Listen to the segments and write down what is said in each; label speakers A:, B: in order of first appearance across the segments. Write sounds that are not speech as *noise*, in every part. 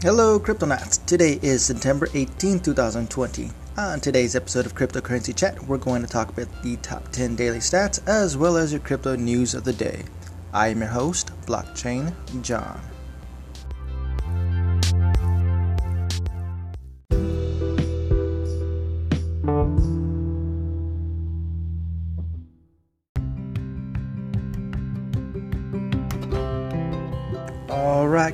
A: Hello, Cryptonauts. Today is September 18, 2020. On today's episode of Cryptocurrency Chat, we're going to talk about the top 10 daily stats as well as your crypto news of the day. I am your host, Blockchain John.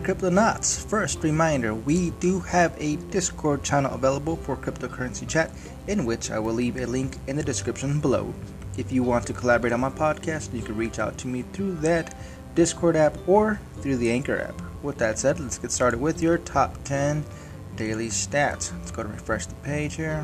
A: Cryptonauts. First reminder we do have a Discord channel available for cryptocurrency chat, in which I will leave a link in the description below. If you want to collaborate on my podcast, you can reach out to me through that Discord app or through the Anchor app. With that said, let's get started with your top 10 daily stats. Let's go to refresh the page here.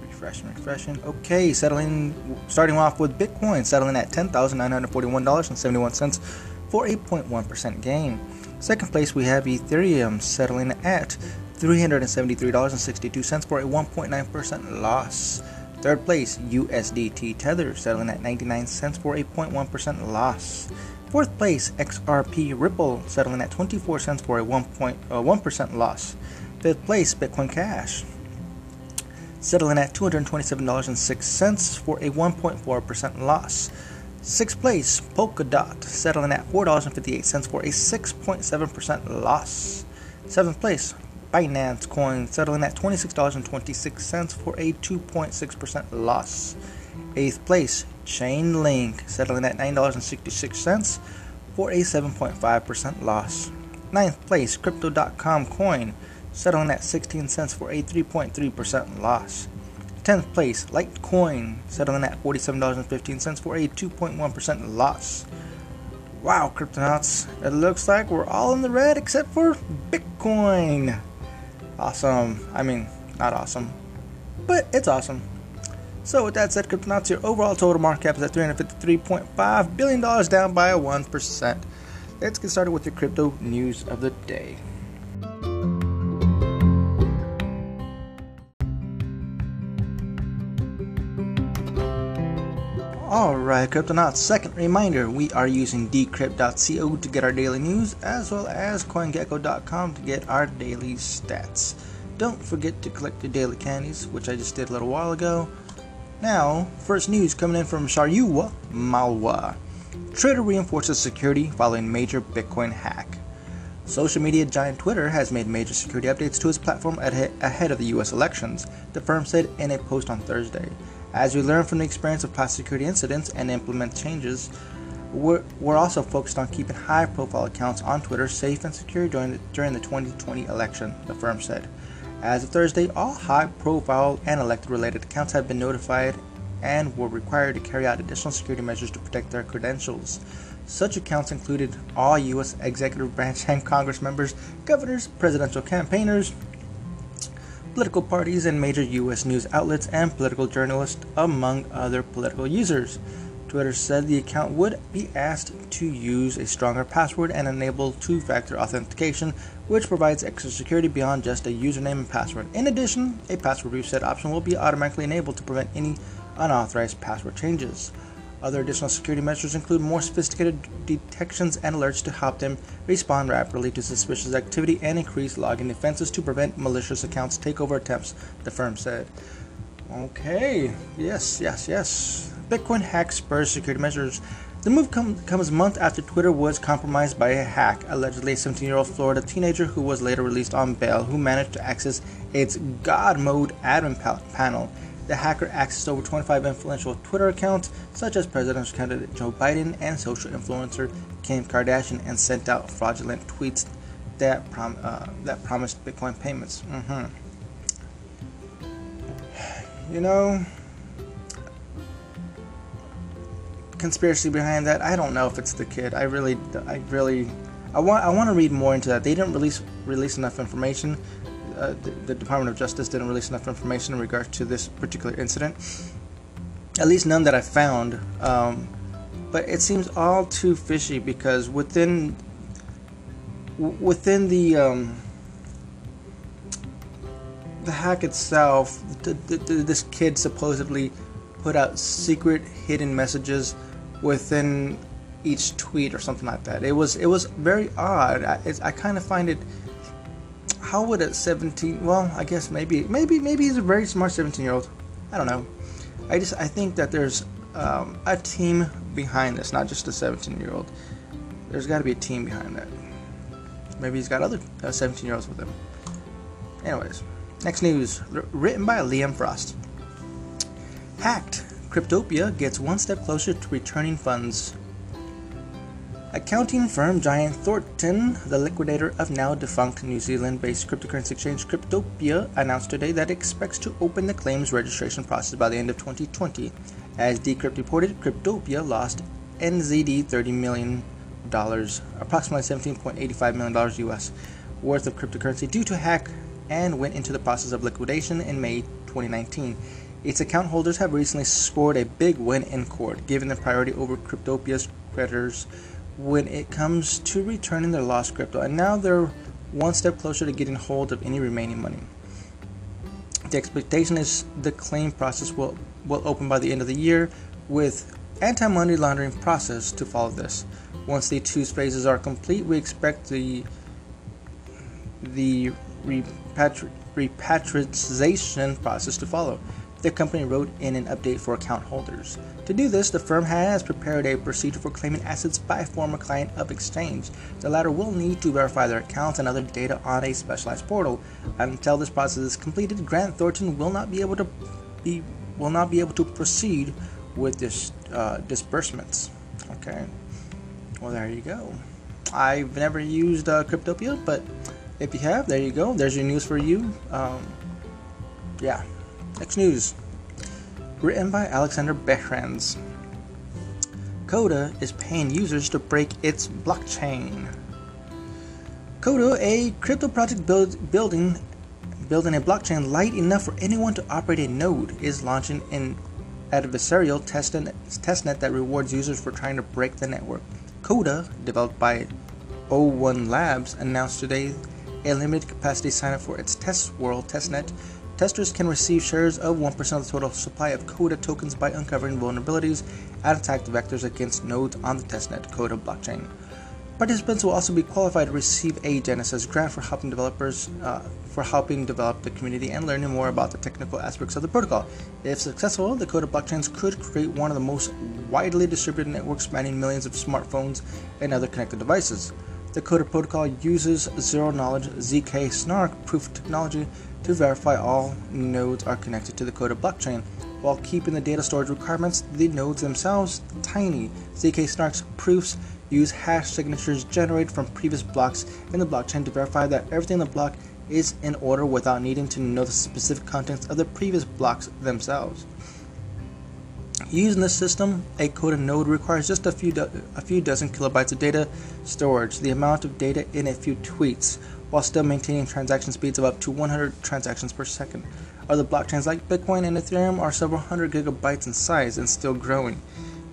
A: Refreshing, refreshing. Okay, settling, starting off with Bitcoin, settling at $10,941.71 for a 0.1% gain. Second place, we have Ethereum settling at $373.62 for a 1.9% loss. Third place, USDT Tether settling at 99 cents for a 0.1% loss. Fourth place, XRP Ripple settling at 24 cents for a 1.1% uh, loss. Fifth place, Bitcoin Cash settling at $227.06 for a 1.4% loss. Sixth place, Polkadot, settling at $4.58 for a 6.7% loss. Seventh place, Binance Coin, settling at $26.26 for a 2.6% loss. Eighth place, Chainlink, settling at $9.66 for a 7.5% loss. Ninth place, Crypto.com Coin, settling at 16 cents for a 3.3% loss. 10th place, Litecoin, settling at $47.15 for a 2.1% loss. Wow, Cryptonauts, it looks like we're all in the red except for Bitcoin. Awesome. I mean, not awesome, but it's awesome. So, with that said, Cryptonauts, your overall total market cap is at $353.5 billion, down by 1%. Let's get started with your crypto news of the day. Alright, Cryptonauts, second reminder we are using decrypt.co to get our daily news as well as CoinGecko.com to get our daily stats. Don't forget to collect your daily candies, which I just did a little while ago. Now, first news coming in from Shaurya Malwa. Twitter reinforces security following major Bitcoin hack. Social media giant Twitter has made major security updates to its platform ahead of the US elections, the firm said in a post on Thursday. As we learn from the experience of past security incidents and implement changes, we're, we're also focused on keeping high profile accounts on Twitter safe and secure during the, during the 2020 election, the firm said. As of Thursday, all high profile and elected related accounts have been notified and were required to carry out additional security measures to protect their credentials. Such accounts included all U.S. executive branch and Congress members, governors, presidential campaigners, political parties, and major U.S. news outlets and political journalists, among other political users. Twitter said the account would be asked to use a stronger password and enable two factor authentication, which provides extra security beyond just a username and password. In addition, a password reset option will be automatically enabled to prevent any unauthorized password changes. Other additional security measures include more sophisticated detections and alerts to help them respond rapidly to suspicious activity and increase login defenses to prevent malicious accounts takeover attempts, the firm said. Okay, yes, yes, yes. Bitcoin hack spurs security measures. The move com- comes a month after Twitter was compromised by a hack, allegedly a 17 year old Florida teenager who was later released on bail, who managed to access its God mode admin pa- panel the hacker accessed over 25 influential Twitter accounts, such as presidential candidate Joe Biden and social influencer Kim Kardashian, and sent out fraudulent tweets that prom- uh, that promised Bitcoin payments. Mm-hmm. You know, conspiracy behind that. I don't know if it's the kid. I really, I really, I want, I want to read more into that. They didn't release release enough information uh, the, Department of Justice didn't release enough information in regards to this particular incident. At least none that I found. Um, but it seems all too fishy because within within the um, the hack itself, this kid supposedly put out secret hidden messages within each tweet or something like that. It was it was very odd. I, I kind of find it how would a 17? Well, I guess maybe, maybe, maybe he's a very smart 17 year old. I don't know. I just I think that there's um, a team behind this, not just a 17 year old. There's got to be a team behind that. Maybe he's got other 17 uh, year olds with him. Anyways, next news written by Liam Frost. Hacked. Cryptopia gets one step closer to returning funds. Accounting firm giant Thornton, the liquidator of now defunct New Zealand based cryptocurrency exchange Cryptopia, announced today that it expects to open the claims registration process by the end of 2020. As Decrypt reported, Cryptopia lost NZD $30 million, approximately $17.85 million US, worth of cryptocurrency due to a hack and went into the process of liquidation in May 2019. Its account holders have recently scored a big win in court, given the priority over Cryptopia's creditors when it comes to returning their lost crypto, and now they're one step closer to getting hold of any remaining money. The expectation is the claim process will, will open by the end of the year, with anti-money laundering process to follow this. Once the two phases are complete, we expect the the repatri- repatriation process to follow the company wrote in an update for account holders. To do this, the firm has prepared a procedure for claiming assets by a former client of Exchange. The latter will need to verify their accounts and other data on a specialized portal. Until this process is completed, Grant Thornton will not be able to be will not be able to proceed with this uh, disbursements. Okay. Well, there you go. I've never used uh, Cryptopia, but if you have, there you go. There's your news for you. Um, yeah. Next news. Written by Alexander Behrens. Coda is paying users to break its blockchain. Coda, a crypto project build, building building a blockchain light enough for anyone to operate a node, is launching an adversarial testnet, testnet that rewards users for trying to break the network. Coda, developed by O1 Labs, announced today a limited capacity sign up for its Test World testnet Testers can receive shares of 1% of the total supply of CODA tokens by uncovering vulnerabilities and attack vectors against nodes on the testnet CODA blockchain. Participants will also be qualified to receive a Genesis grant for helping developers uh, for helping develop the community and learning more about the technical aspects of the protocol. If successful, the CODA blockchains could create one of the most widely distributed networks spanning millions of smartphones and other connected devices. The CODA protocol uses zero knowledge ZK SNARK proof technology to verify all nodes are connected to the CODA blockchain, while keeping the data storage requirements, the nodes themselves tiny. ZK Snark's proofs use hash signatures generated from previous blocks in the blockchain to verify that everything in the block is in order without needing to know the specific contents of the previous blocks themselves. Using this system, a CODA node requires just a few, do- a few dozen kilobytes of data storage, the amount of data in a few tweets, while still maintaining transaction speeds of up to 100 transactions per second. Other blockchains like Bitcoin and Ethereum are several hundred gigabytes in size and still growing.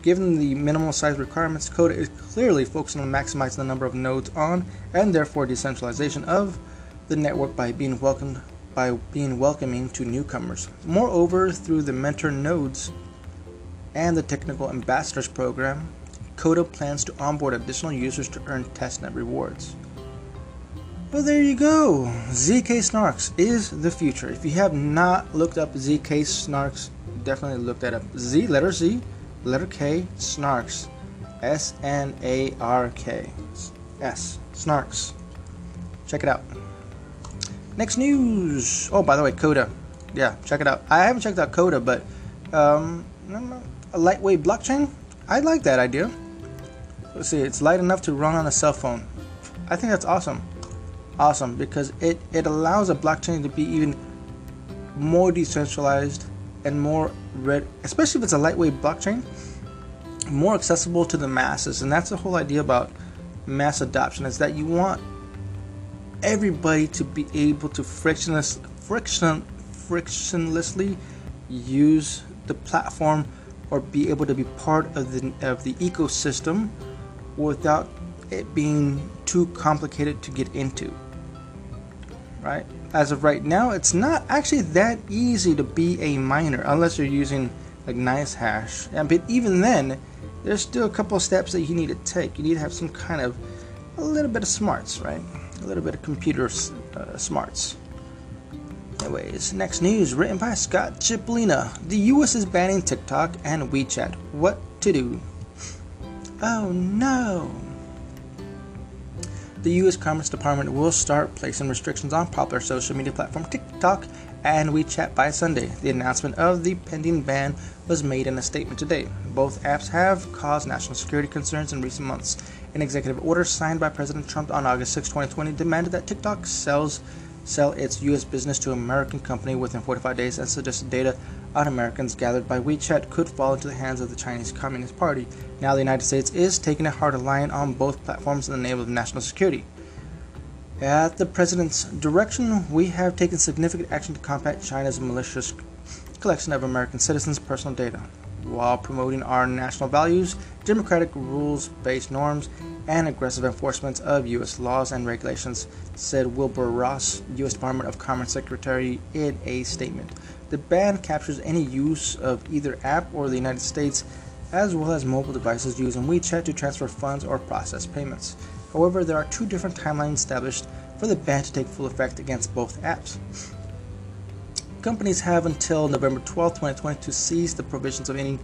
A: Given the minimal size requirements, CODA is clearly focusing on maximizing the number of nodes on and therefore decentralization of the network by being welcomed by being welcoming to newcomers. Moreover, through the mentor nodes and the technical ambassadors program, CODA plans to onboard additional users to earn testnet rewards. Well, there you go. ZK Snarks is the future. If you have not looked up ZK Snarks, definitely look that up. Z, letter Z, letter K, Snarks. S N A R K. S. Snarks. Check it out. Next news. Oh, by the way, Coda. Yeah, check it out. I haven't checked out Coda, but um, a lightweight blockchain. I like that idea. Let's see. It's light enough to run on a cell phone. I think that's awesome awesome because it, it allows a blockchain to be even more decentralized and more red, especially if it's a lightweight blockchain, more accessible to the masses. And that's the whole idea about mass adoption is that you want everybody to be able to frictionless, friction, frictionlessly use the platform or be able to be part of the of the ecosystem without it being too complicated to get into right? As of right now, it's not actually that easy to be a miner unless you're using like NiceHash. And but even then, there's still a couple steps that you need to take. You need to have some kind of a little bit of smarts, right? A little bit of computer uh, smarts. Anyways, next news written by Scott Chipolina. The US is banning TikTok and WeChat. What to do? Oh no! The US Commerce Department will start placing restrictions on popular social media platform TikTok and WeChat by Sunday. The announcement of the pending ban was made in a statement today. Both apps have caused national security concerns in recent months. An executive order signed by President Trump on August 6, 2020 demanded that TikTok sells sell its U.S. business to an American company within 45 days and suggested data on Americans gathered by WeChat could fall into the hands of the Chinese Communist Party. Now, the United States is taking a harder line on both platforms in the name of national security. At the President's direction, we have taken significant action to combat China's malicious collection of American citizens' personal data while promoting our national values, democratic rules based norms, and aggressive enforcement of U.S. laws and regulations, said Wilbur Ross, U.S. Department of Commerce Secretary, in a statement. The ban captures any use of either app or the United States, as well as mobile devices using WeChat to transfer funds or process payments. However, there are two different timelines established for the ban to take full effect against both apps. Companies have until November 12, 2020 to cease the provisions of any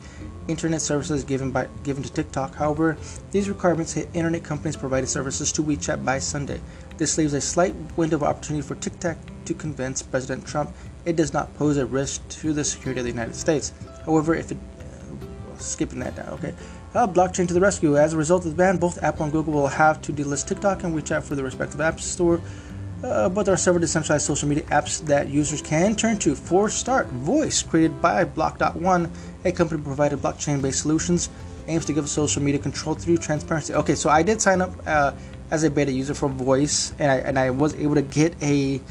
A: internet services given by given to TikTok. However, these requirements hit internet companies providing services to WeChat by Sunday. This leaves a slight window of opportunity for TikTok to convince President Trump it does not pose a risk to the security of the United States. However, if it uh, skipping that down, okay. Uh, blockchain to the rescue. As a result of the ban, both Apple and Google will have to delist TikTok and WeChat for the respective app store uh, but there are several decentralized social media apps that users can turn to. For start, Voice, created by Block.one, a company provided blockchain based solutions, aims to give social media control through transparency. Okay, so I did sign up uh, as a beta user for Voice, and I, and I was able to get a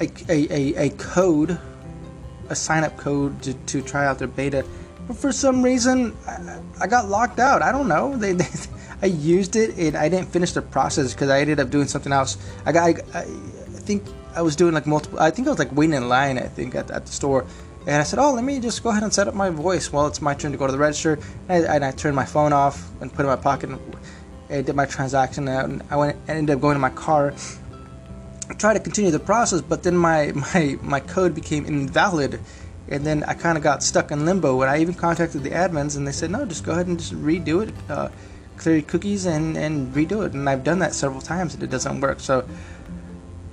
A: a, a, a, code, a sign up code to, to try out their beta. But for some reason, I, I got locked out. I don't know. They, *laughs* they I used it and I didn't finish the process because I ended up doing something else. I got, I, I, think I was doing like multiple. I think I was like waiting in line. I think at, at the store, and I said, "Oh, let me just go ahead and set up my voice." Well, it's my turn to go to the register, and I, and I turned my phone off and put it in my pocket. And I did my transaction, and I went and ended up going to my car. Tried to continue the process, but then my my my code became invalid and then I kind of got stuck in limbo. And I even contacted the admins, and they said, "No, just go ahead and just redo it. Uh, clear your cookies and, and redo it. And I've done that several times and it doesn't work. So,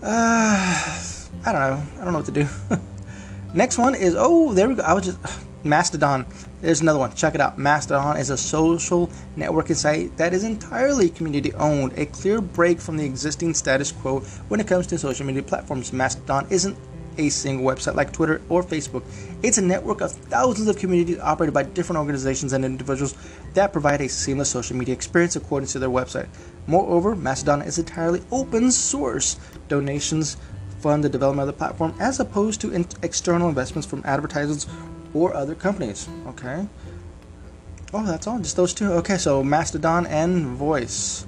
A: uh, I don't know. I don't know what to do. *laughs* Next one is oh, there we go. I was just *sighs* Mastodon. There's another one. Check it out. Mastodon is a social networking site that is entirely community owned, a clear break from the existing status quo when it comes to social media platforms. Mastodon isn't a single website like Twitter or Facebook. It's a network of thousands of communities operated by different organizations and individuals that provide a seamless social media experience according to their website. Moreover, Mastodon is entirely open source. Donations fund the development of the platform as opposed to in- external investments from advertisers or other companies. Okay. Oh, that's all. Just those two. Okay, so Mastodon and Voice.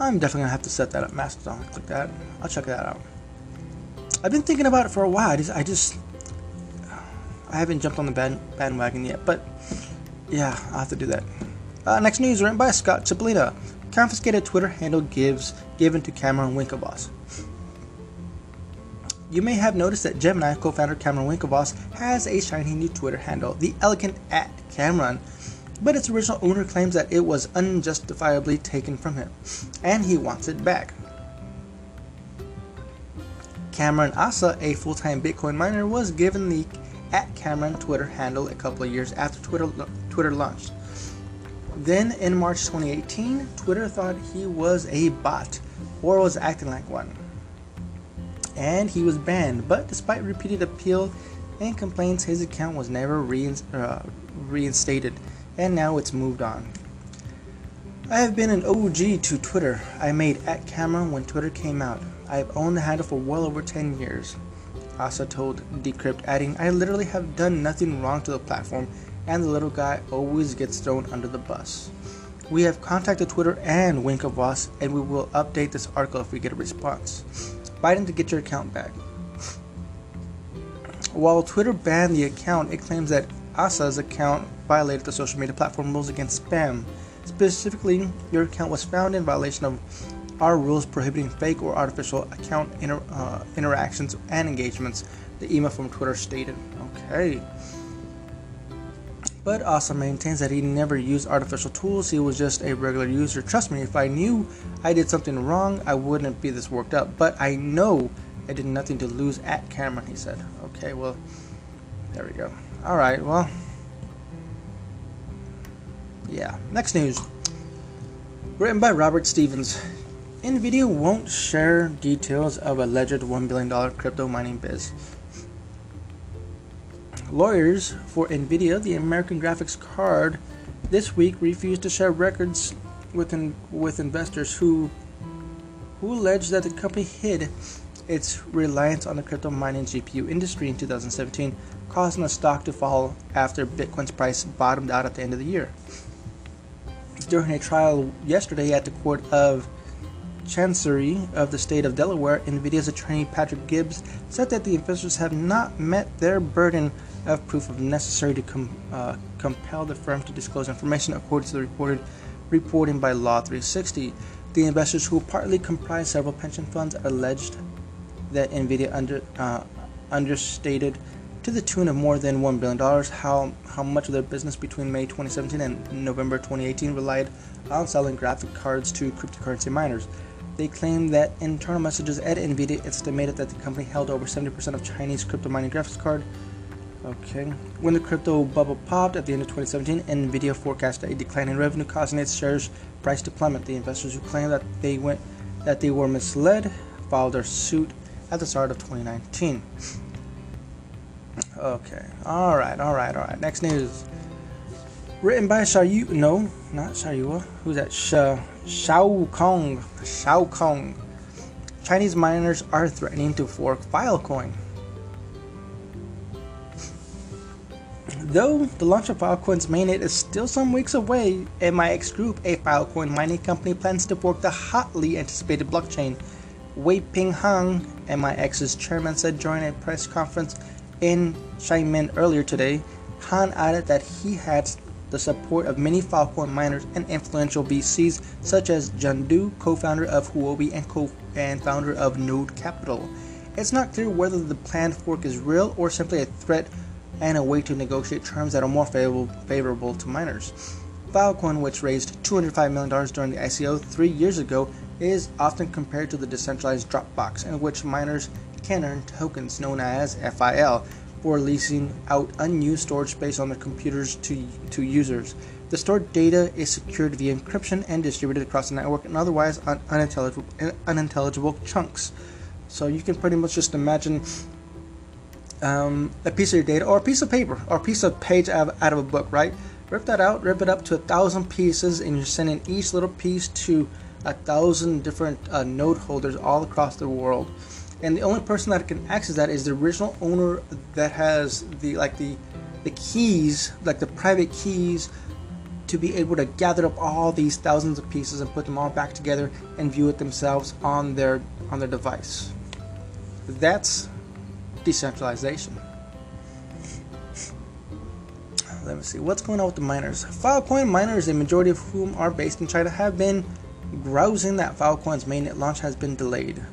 A: I'm definitely gonna have to set that up. Mastodon, click that. I'll check that out. I've been thinking about it for a while. I just, I, just, I haven't jumped on the band, bandwagon yet, but yeah, I'll have to do that. Uh, next news written by Scott Chipolina. Confiscated Twitter handle gives given to Cameron Winklevoss. You may have noticed that Gemini co-founder Cameron Winklevoss has a shiny new Twitter handle, the elegant at Cameron but its original owner claims that it was unjustifiably taken from him, and he wants it back. Cameron Asa, a full time Bitcoin miner, was given the at Cameron Twitter handle a couple of years after Twitter, Twitter launched. Then in March 2018, Twitter thought he was a bot or was acting like one. And he was banned, but despite repeated appeal and complaints, his account was never uh, reinstated and now it's moved on. I have been an OG to Twitter. I made at Cameron when Twitter came out. I have owned the handle for well over 10 years. Asa told Decrypt, adding, I literally have done nothing wrong to the platform, and the little guy always gets thrown under the bus. We have contacted Twitter and Winklevoss, and we will update this article if we get a response. Biden to get your account back. While Twitter banned the account, it claims that Asa's account violated the social media platform rules against spam. Specifically, your account was found in violation of our rules prohibiting fake or artificial account inter, uh, interactions and engagements, the email from Twitter stated. Okay. Bud also maintains that he never used artificial tools, he was just a regular user. Trust me, if I knew I did something wrong, I wouldn't be this worked up. But I know I did nothing to lose at Cameron, he said. Okay, well, there we go. Alright, well. Yeah, next news. Written by Robert Stevens. NVIDIA won't share details of alleged $1 billion crypto mining biz. Lawyers for NVIDIA, the American graphics card, this week refused to share records with, in, with investors who, who alleged that the company hid its reliance on the crypto mining GPU industry in 2017, causing the stock to fall after Bitcoin's price bottomed out at the end of the year. During a trial yesterday at the Court of Chancery of the state of Delaware, NVIDIA's attorney Patrick Gibbs said that the investors have not met their burden of proof of necessary to com- uh, compel the firm to disclose information according to the reported reporting by Law 360. The investors, who partly comprise several pension funds, alleged that Nvidia under, uh, understated to the tune of more than $1 billion how, how much of their business between May 2017 and November 2018 relied on selling graphic cards to cryptocurrency miners. They claimed that internal messages at Nvidia estimated that the company held over 70% of Chinese crypto mining graphics card Okay. When the crypto bubble popped at the end of 2017, Nvidia forecasted a decline in revenue, causing its shares price to plummet. The investors who claimed that they went that they were misled filed their suit at the start of 2019. Okay. All right. All right. All right. Next news. Written by Xiao No, not Xiao Who's that? Sh- Shao Kong. Shao Kong. Chinese miners are threatening to fork Filecoin. Though the launch of Filecoin's mainnet is still some weeks away, MIX Group, a Filecoin mining company, plans to fork the hotly anticipated blockchain. Wei Ping Hang, MIX's chairman, said during a press conference in Xiamen earlier today. Han added that he had the support of many Filecoin miners and influential VCs such as John Du, co-founder of Huobi and co and founder of Node Capital. It's not clear whether the planned fork is real or simply a threat and a way to negotiate terms that are more favorable, favorable to miners. Filecoin, which raised $205 million during the ICO three years ago, is often compared to the decentralized Dropbox, in which miners can earn tokens known as FIL for leasing out unused storage space on their computers to, to users. The stored data is secured via encryption and distributed across the network in otherwise un- unintelligible, unintelligible chunks. So you can pretty much just imagine um, a piece of your data or a piece of paper or a piece of page out of, out of a book, right? Rip that out, rip it up to a thousand pieces, and you're sending each little piece to a thousand different uh, holders all across the world. And the only person that can access that is the original owner that has the like the the keys, like the private keys, to be able to gather up all these thousands of pieces and put them all back together and view it themselves on their on their device. That's decentralization. Let me see what's going on with the miners. Filecoin miners, a majority of whom are based in China, have been grousing that Filecoin's mainnet launch has been delayed.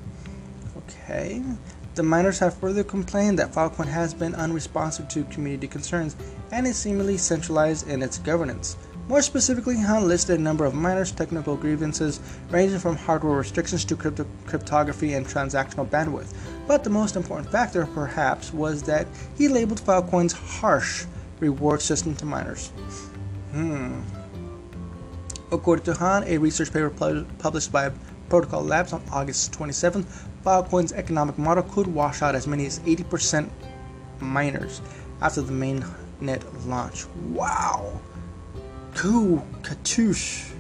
A: Okay. The miners have further complained that Filecoin has been unresponsive to community concerns and is seemingly centralized in its governance. More specifically, Han listed a number of miners' technical grievances ranging from hardware restrictions to crypto- cryptography and transactional bandwidth. But the most important factor, perhaps, was that he labeled Filecoin's harsh reward system to miners. Hmm. According to Han, a research paper published by Protocol Labs on August 27th, Filecoin's economic model could wash out as many as 80% miners after the mainnet launch. Wow! Cool, Katoosh.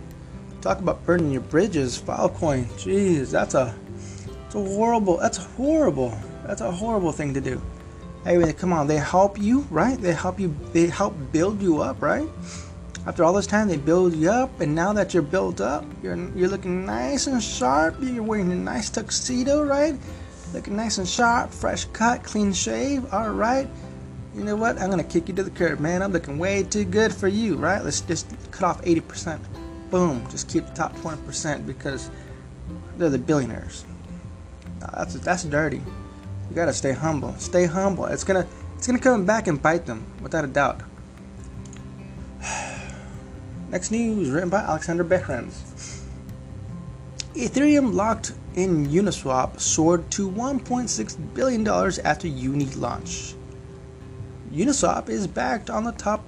A: Talk about burning your bridges, Filecoin. Jeez, that's a, a horrible, that's horrible. That's a horrible thing to do. Anyway, come on, they help you, right? They help you, they help build you up, right? After all this time, they build you up, and now that you're built up, you're you're looking nice and sharp. You're wearing a nice tuxedo, right? Looking nice and sharp, fresh cut, clean shave. All right you know what? I'm gonna kick you to the curb, man. I'm looking way too good for you, right? Let's just cut off 80%. Boom. Just keep the top 20% because They're the billionaires. That's that's dirty. You gotta stay humble. Stay humble. It's gonna it's gonna come back and bite them, without a doubt. *sighs* Next news, written by Alexander Behrens. Ethereum locked in Uniswap soared to $1.6 billion after Uni launch. Uniswap is backed on the top.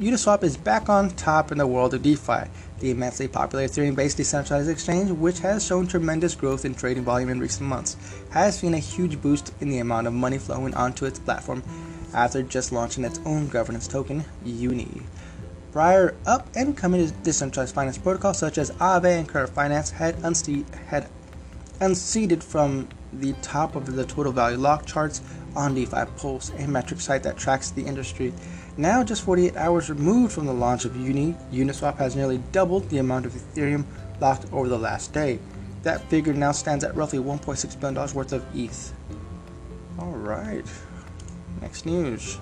A: Uniswap is back on top in the world of DeFi, the immensely popular Ethereum-based decentralized exchange, which has shown tremendous growth in trading volume in recent months, has seen a huge boost in the amount of money flowing onto its platform after just launching its own governance token, Uni. Prior up and coming decentralized finance protocols such as Aave and Curve Finance had, unste- had unseated from the top of the total value lock charts on DeFi Pulse, a metric site that tracks the industry. Now, just 48 hours removed from the launch of Uni, Uniswap has nearly doubled the amount of Ethereum locked over the last day. That figure now stands at roughly $1.6 billion worth of ETH. Alright, next news.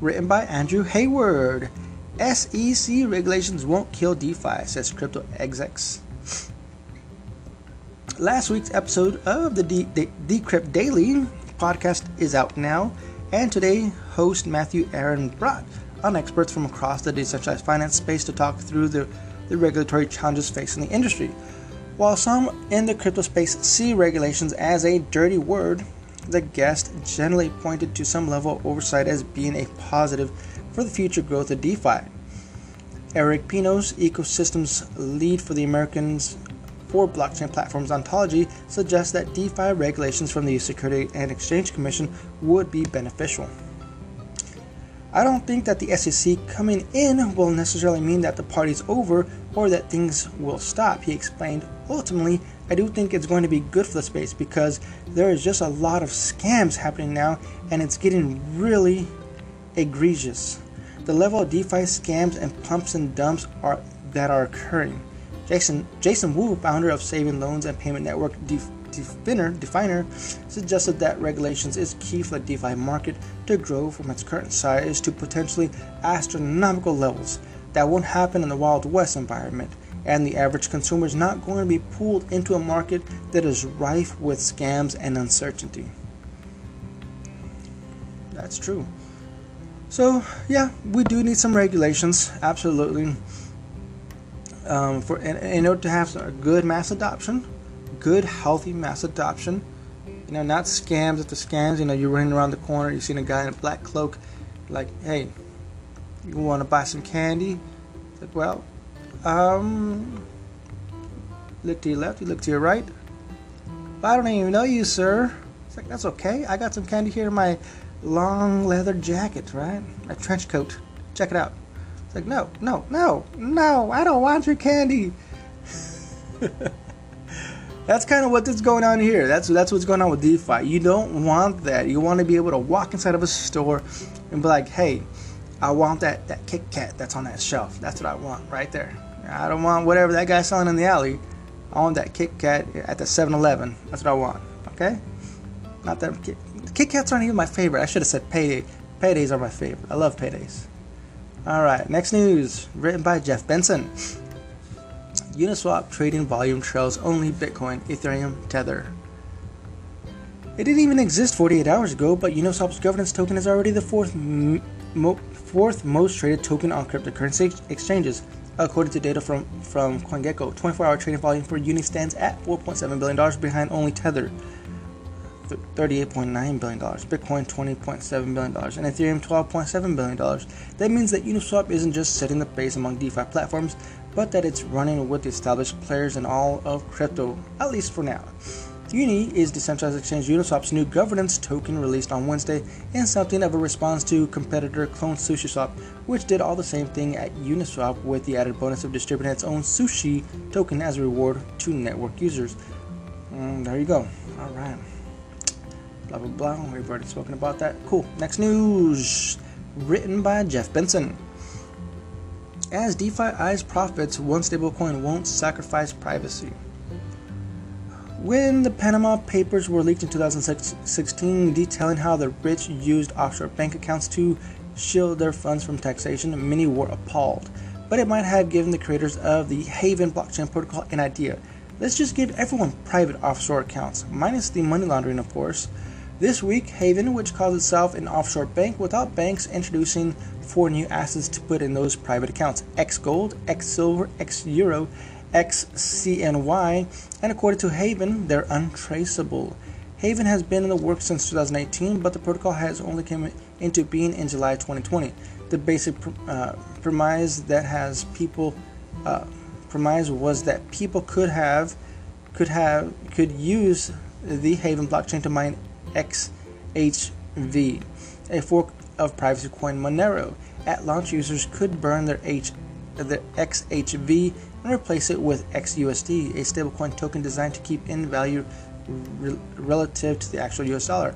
A: Written by Andrew Hayward. SEC regulations won't kill DeFi, says Crypto Execs. Last week's episode of the Decrypt Daily podcast is out now, and today host Matthew Aaron brought on experts from across the decentralized finance space to talk through the, the regulatory challenges facing the industry. While some in the crypto space see regulations as a dirty word, the guest generally pointed to some level of oversight as being a positive for the future growth of DeFi. Erick Pinos, ecosystems lead for the Americans for blockchain platforms ontology, suggests that DeFi regulations from the Security and Exchange Commission would be beneficial. I don't think that the SEC coming in will necessarily mean that the party's over or that things will stop, he explained. Ultimately, I do think it's going to be good for the space because there is just a lot of scams happening now and it's getting really egregious the level of DeFi scams and pumps and dumps are that are occurring. Jason Jason Wu, founder of Saving Loans and Payment Network DeFiner, DeFiner, suggested that regulations is key for the DeFi market to grow from its current size to potentially astronomical levels. That won't happen in the Wild West environment, and the average consumer is not going to be pulled into a market that is rife with scams and uncertainty. That's true. So yeah, we do need some regulations, absolutely. Um, for in, in, order to have a good mass adoption, good healthy mass adoption, you know, not scams after scams. You know, you're running around the corner, you see a guy in a black cloak, like, hey, you want to buy some candy? Like, well, um, look to your left, you look to your right. But I don't even know you, sir. It's like that's okay. I got some candy here in my long leather jacket, right? A trench coat. Check it out. It's like, no, no, no, no, I don't want your candy. *laughs* that's kind of what's going on here. That's that's what's going on with DeFi. You don't want that. You want to be able to walk inside of a store and be like, hey, I want that that Kit Kat that's on that shelf. That's what I want right there. I don't want whatever that guy's selling in the alley. I want that Kit Kat at the 7-Eleven. That's what I want. Okay? Not that Kit Kit Kats aren't even my favorite. I should have said payday. Paydays are my favorite. I love paydays. Alright, next news. Written by Jeff Benson. Uniswap trading volume trails only Bitcoin, Ethereum, Tether. It didn't even exist 48 hours ago, but Uniswap's governance token is already the fourth, mo- fourth most traded token on cryptocurrency exchanges. According to data from, from CoinGecko, 24 hour trading volume for Uni stands at $4.7 billion behind only Tether. $38.9 billion, Bitcoin $20.7 billion, and Ethereum $12.7 billion. That means that Uniswap isn't just setting the pace among DeFi platforms, but that it's running with the established players in all of crypto, at least for now. Uni is decentralized exchange Uniswap's new governance token released on Wednesday and something of a response to competitor Clone SushiSwap, which did all the same thing at Uniswap with the added bonus of distributing its own sushi token as a reward to network users. Mm, there you go. All right blah blah blah. We've already spoken about that. Cool. Next news, written by Jeff Benson. As DeFi eyes profits, one stablecoin won't sacrifice privacy. When the Panama Papers were leaked in 2016, detailing how the rich used offshore bank accounts to shield their funds from taxation, many were appalled. But it might have given the creators of the Haven blockchain protocol an idea Let's just give everyone private offshore accounts, minus the money laundering, of course. This week, Haven, which calls itself an offshore bank without banks, introducing four new assets to put in those private accounts X Gold, X Silver, X Euro, X CNY, and according to Haven, they're untraceable. Haven has been in the works since 2018, but the protocol has only come into being in July 2020. The basic uh, premise that has people uh, premise was that people could have could have could use the Haven blockchain to mine XHV, a fork of privacy coin Monero. At launch, users could burn their H their XHV and replace it with XUSD, a stablecoin token designed to keep in value re- relative to the actual US dollar.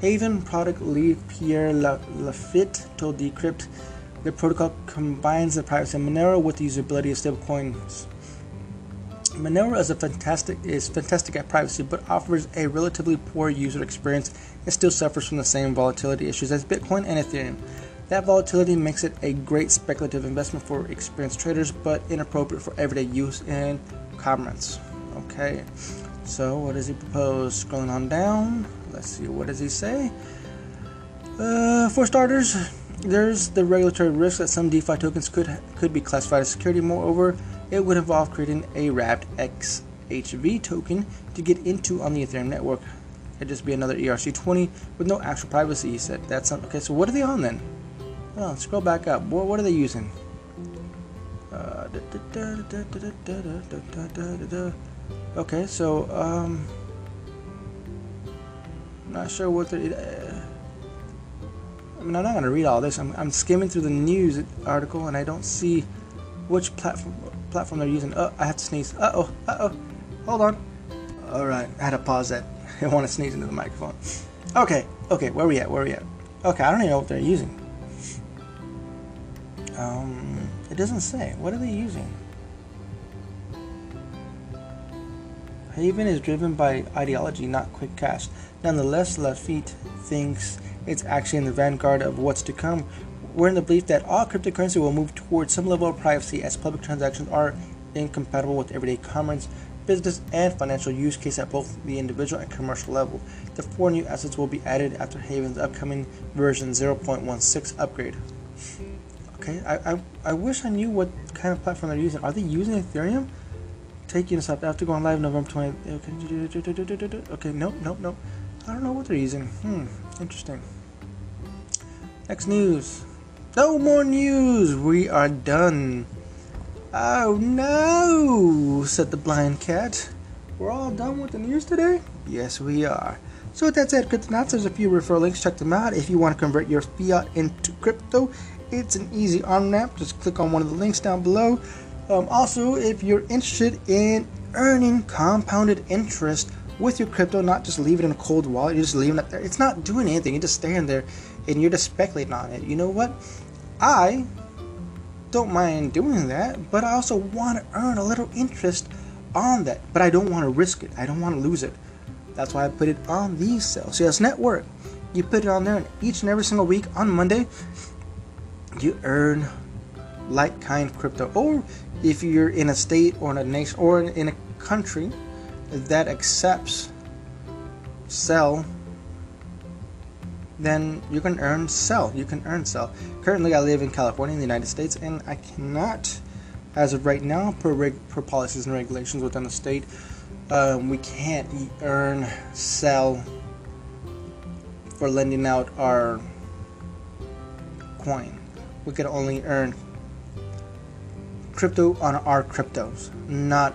A: Haven product lead Pierre Lafitte told Decrypt the protocol combines the privacy of Monero with the usability of stablecoins. Monero is a fantastic is fantastic at privacy, but offers a relatively poor user experience and still suffers from the same volatility issues as Bitcoin and Ethereum. That volatility makes it a great speculative investment for experienced traders, but inappropriate for everyday use and commerce. Okay, so what does he propose? Scrolling on down, let's see what does he say. Uh, for starters, there's the regulatory risk that some DeFi tokens could could be classified as security. Moreover, it would involve creating a wrapped XHV token to get into on the Ethereum network. It'd just be another ERC20 with no actual privacy. Said that's not, okay. So what are they on then? Well, scroll back up. What, what are they using? okay, so um, not sure what they're. I mean, I'm not going to read all this. I'm, I'm skimming through the news article and I don't see which platform platform they're using. Oh, I have to sneeze. Uh oh, uh oh. Hold on. All right, I had to pause that. *laughs* I want to sneeze into the microphone. Okay, okay, where are we at? Where are we at? Okay, I don't even know what they're using. Um, it doesn't say. What are they using? Haven is driven by ideology, not quick cash. Nonetheless, Lafitte thinks it's actually in the vanguard of what's to come. We're in the belief that all cryptocurrency will move towards some level of privacy as public transactions are incompatible with everyday commerce, business, and financial use case at both the individual and commercial level. The four new assets will be added after Haven's upcoming version 0.16 upgrade. Okay, I, I, I wish I knew what kind of platform they're using. Are they using Ethereum? Taking us up after going live November 20th. Okay, okay, nope, nope, nope. I don't know what they're using. Hmm, interesting. Next news. No more news. We are done. Oh no, said the blind cat. We're all done with the news today? Yes, we are. So with that said, Cryptonauts, there's a few referral links. Check them out. If you want to convert your fiat into crypto, it's an easy on ramp. Just click on one of the links down below. Um, also, if you're interested in earning compounded interest with your crypto, not just leave it in a cold wallet, you're just leaving it there. It's not doing anything. You're just staying there and you're just speculating on it. You know what? I don't mind doing that, but I also want to earn a little interest on that. But I don't want to risk it. I don't want to lose it. That's why I put it on the Celsius Network. You put it on there, and each and every single week on Monday, you earn like kind crypto. Or if you're in a state or in a nation or in a country that accepts CEL, then you can earn CEL. You can earn CEL. Currently, I live in California, in the United States, and I cannot, as of right now, per, reg- per policies and regulations within the state, um, we can't earn CEL for lending out our coin. We can only earn crypto on our cryptos, not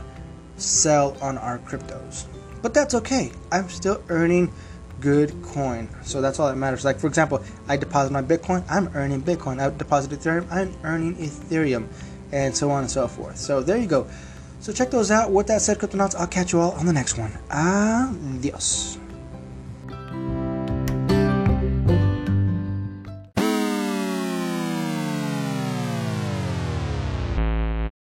A: CEL on our cryptos. But that's okay. I'm still earning good coin. So that's all that matters. Like for example, I deposit my Bitcoin, I'm earning Bitcoin. I deposit Ethereum, I'm earning Ethereum, and so on and so forth. So there you go. So check those out. With that said, Cryptonauts, I'll catch you all on the next one. Adios.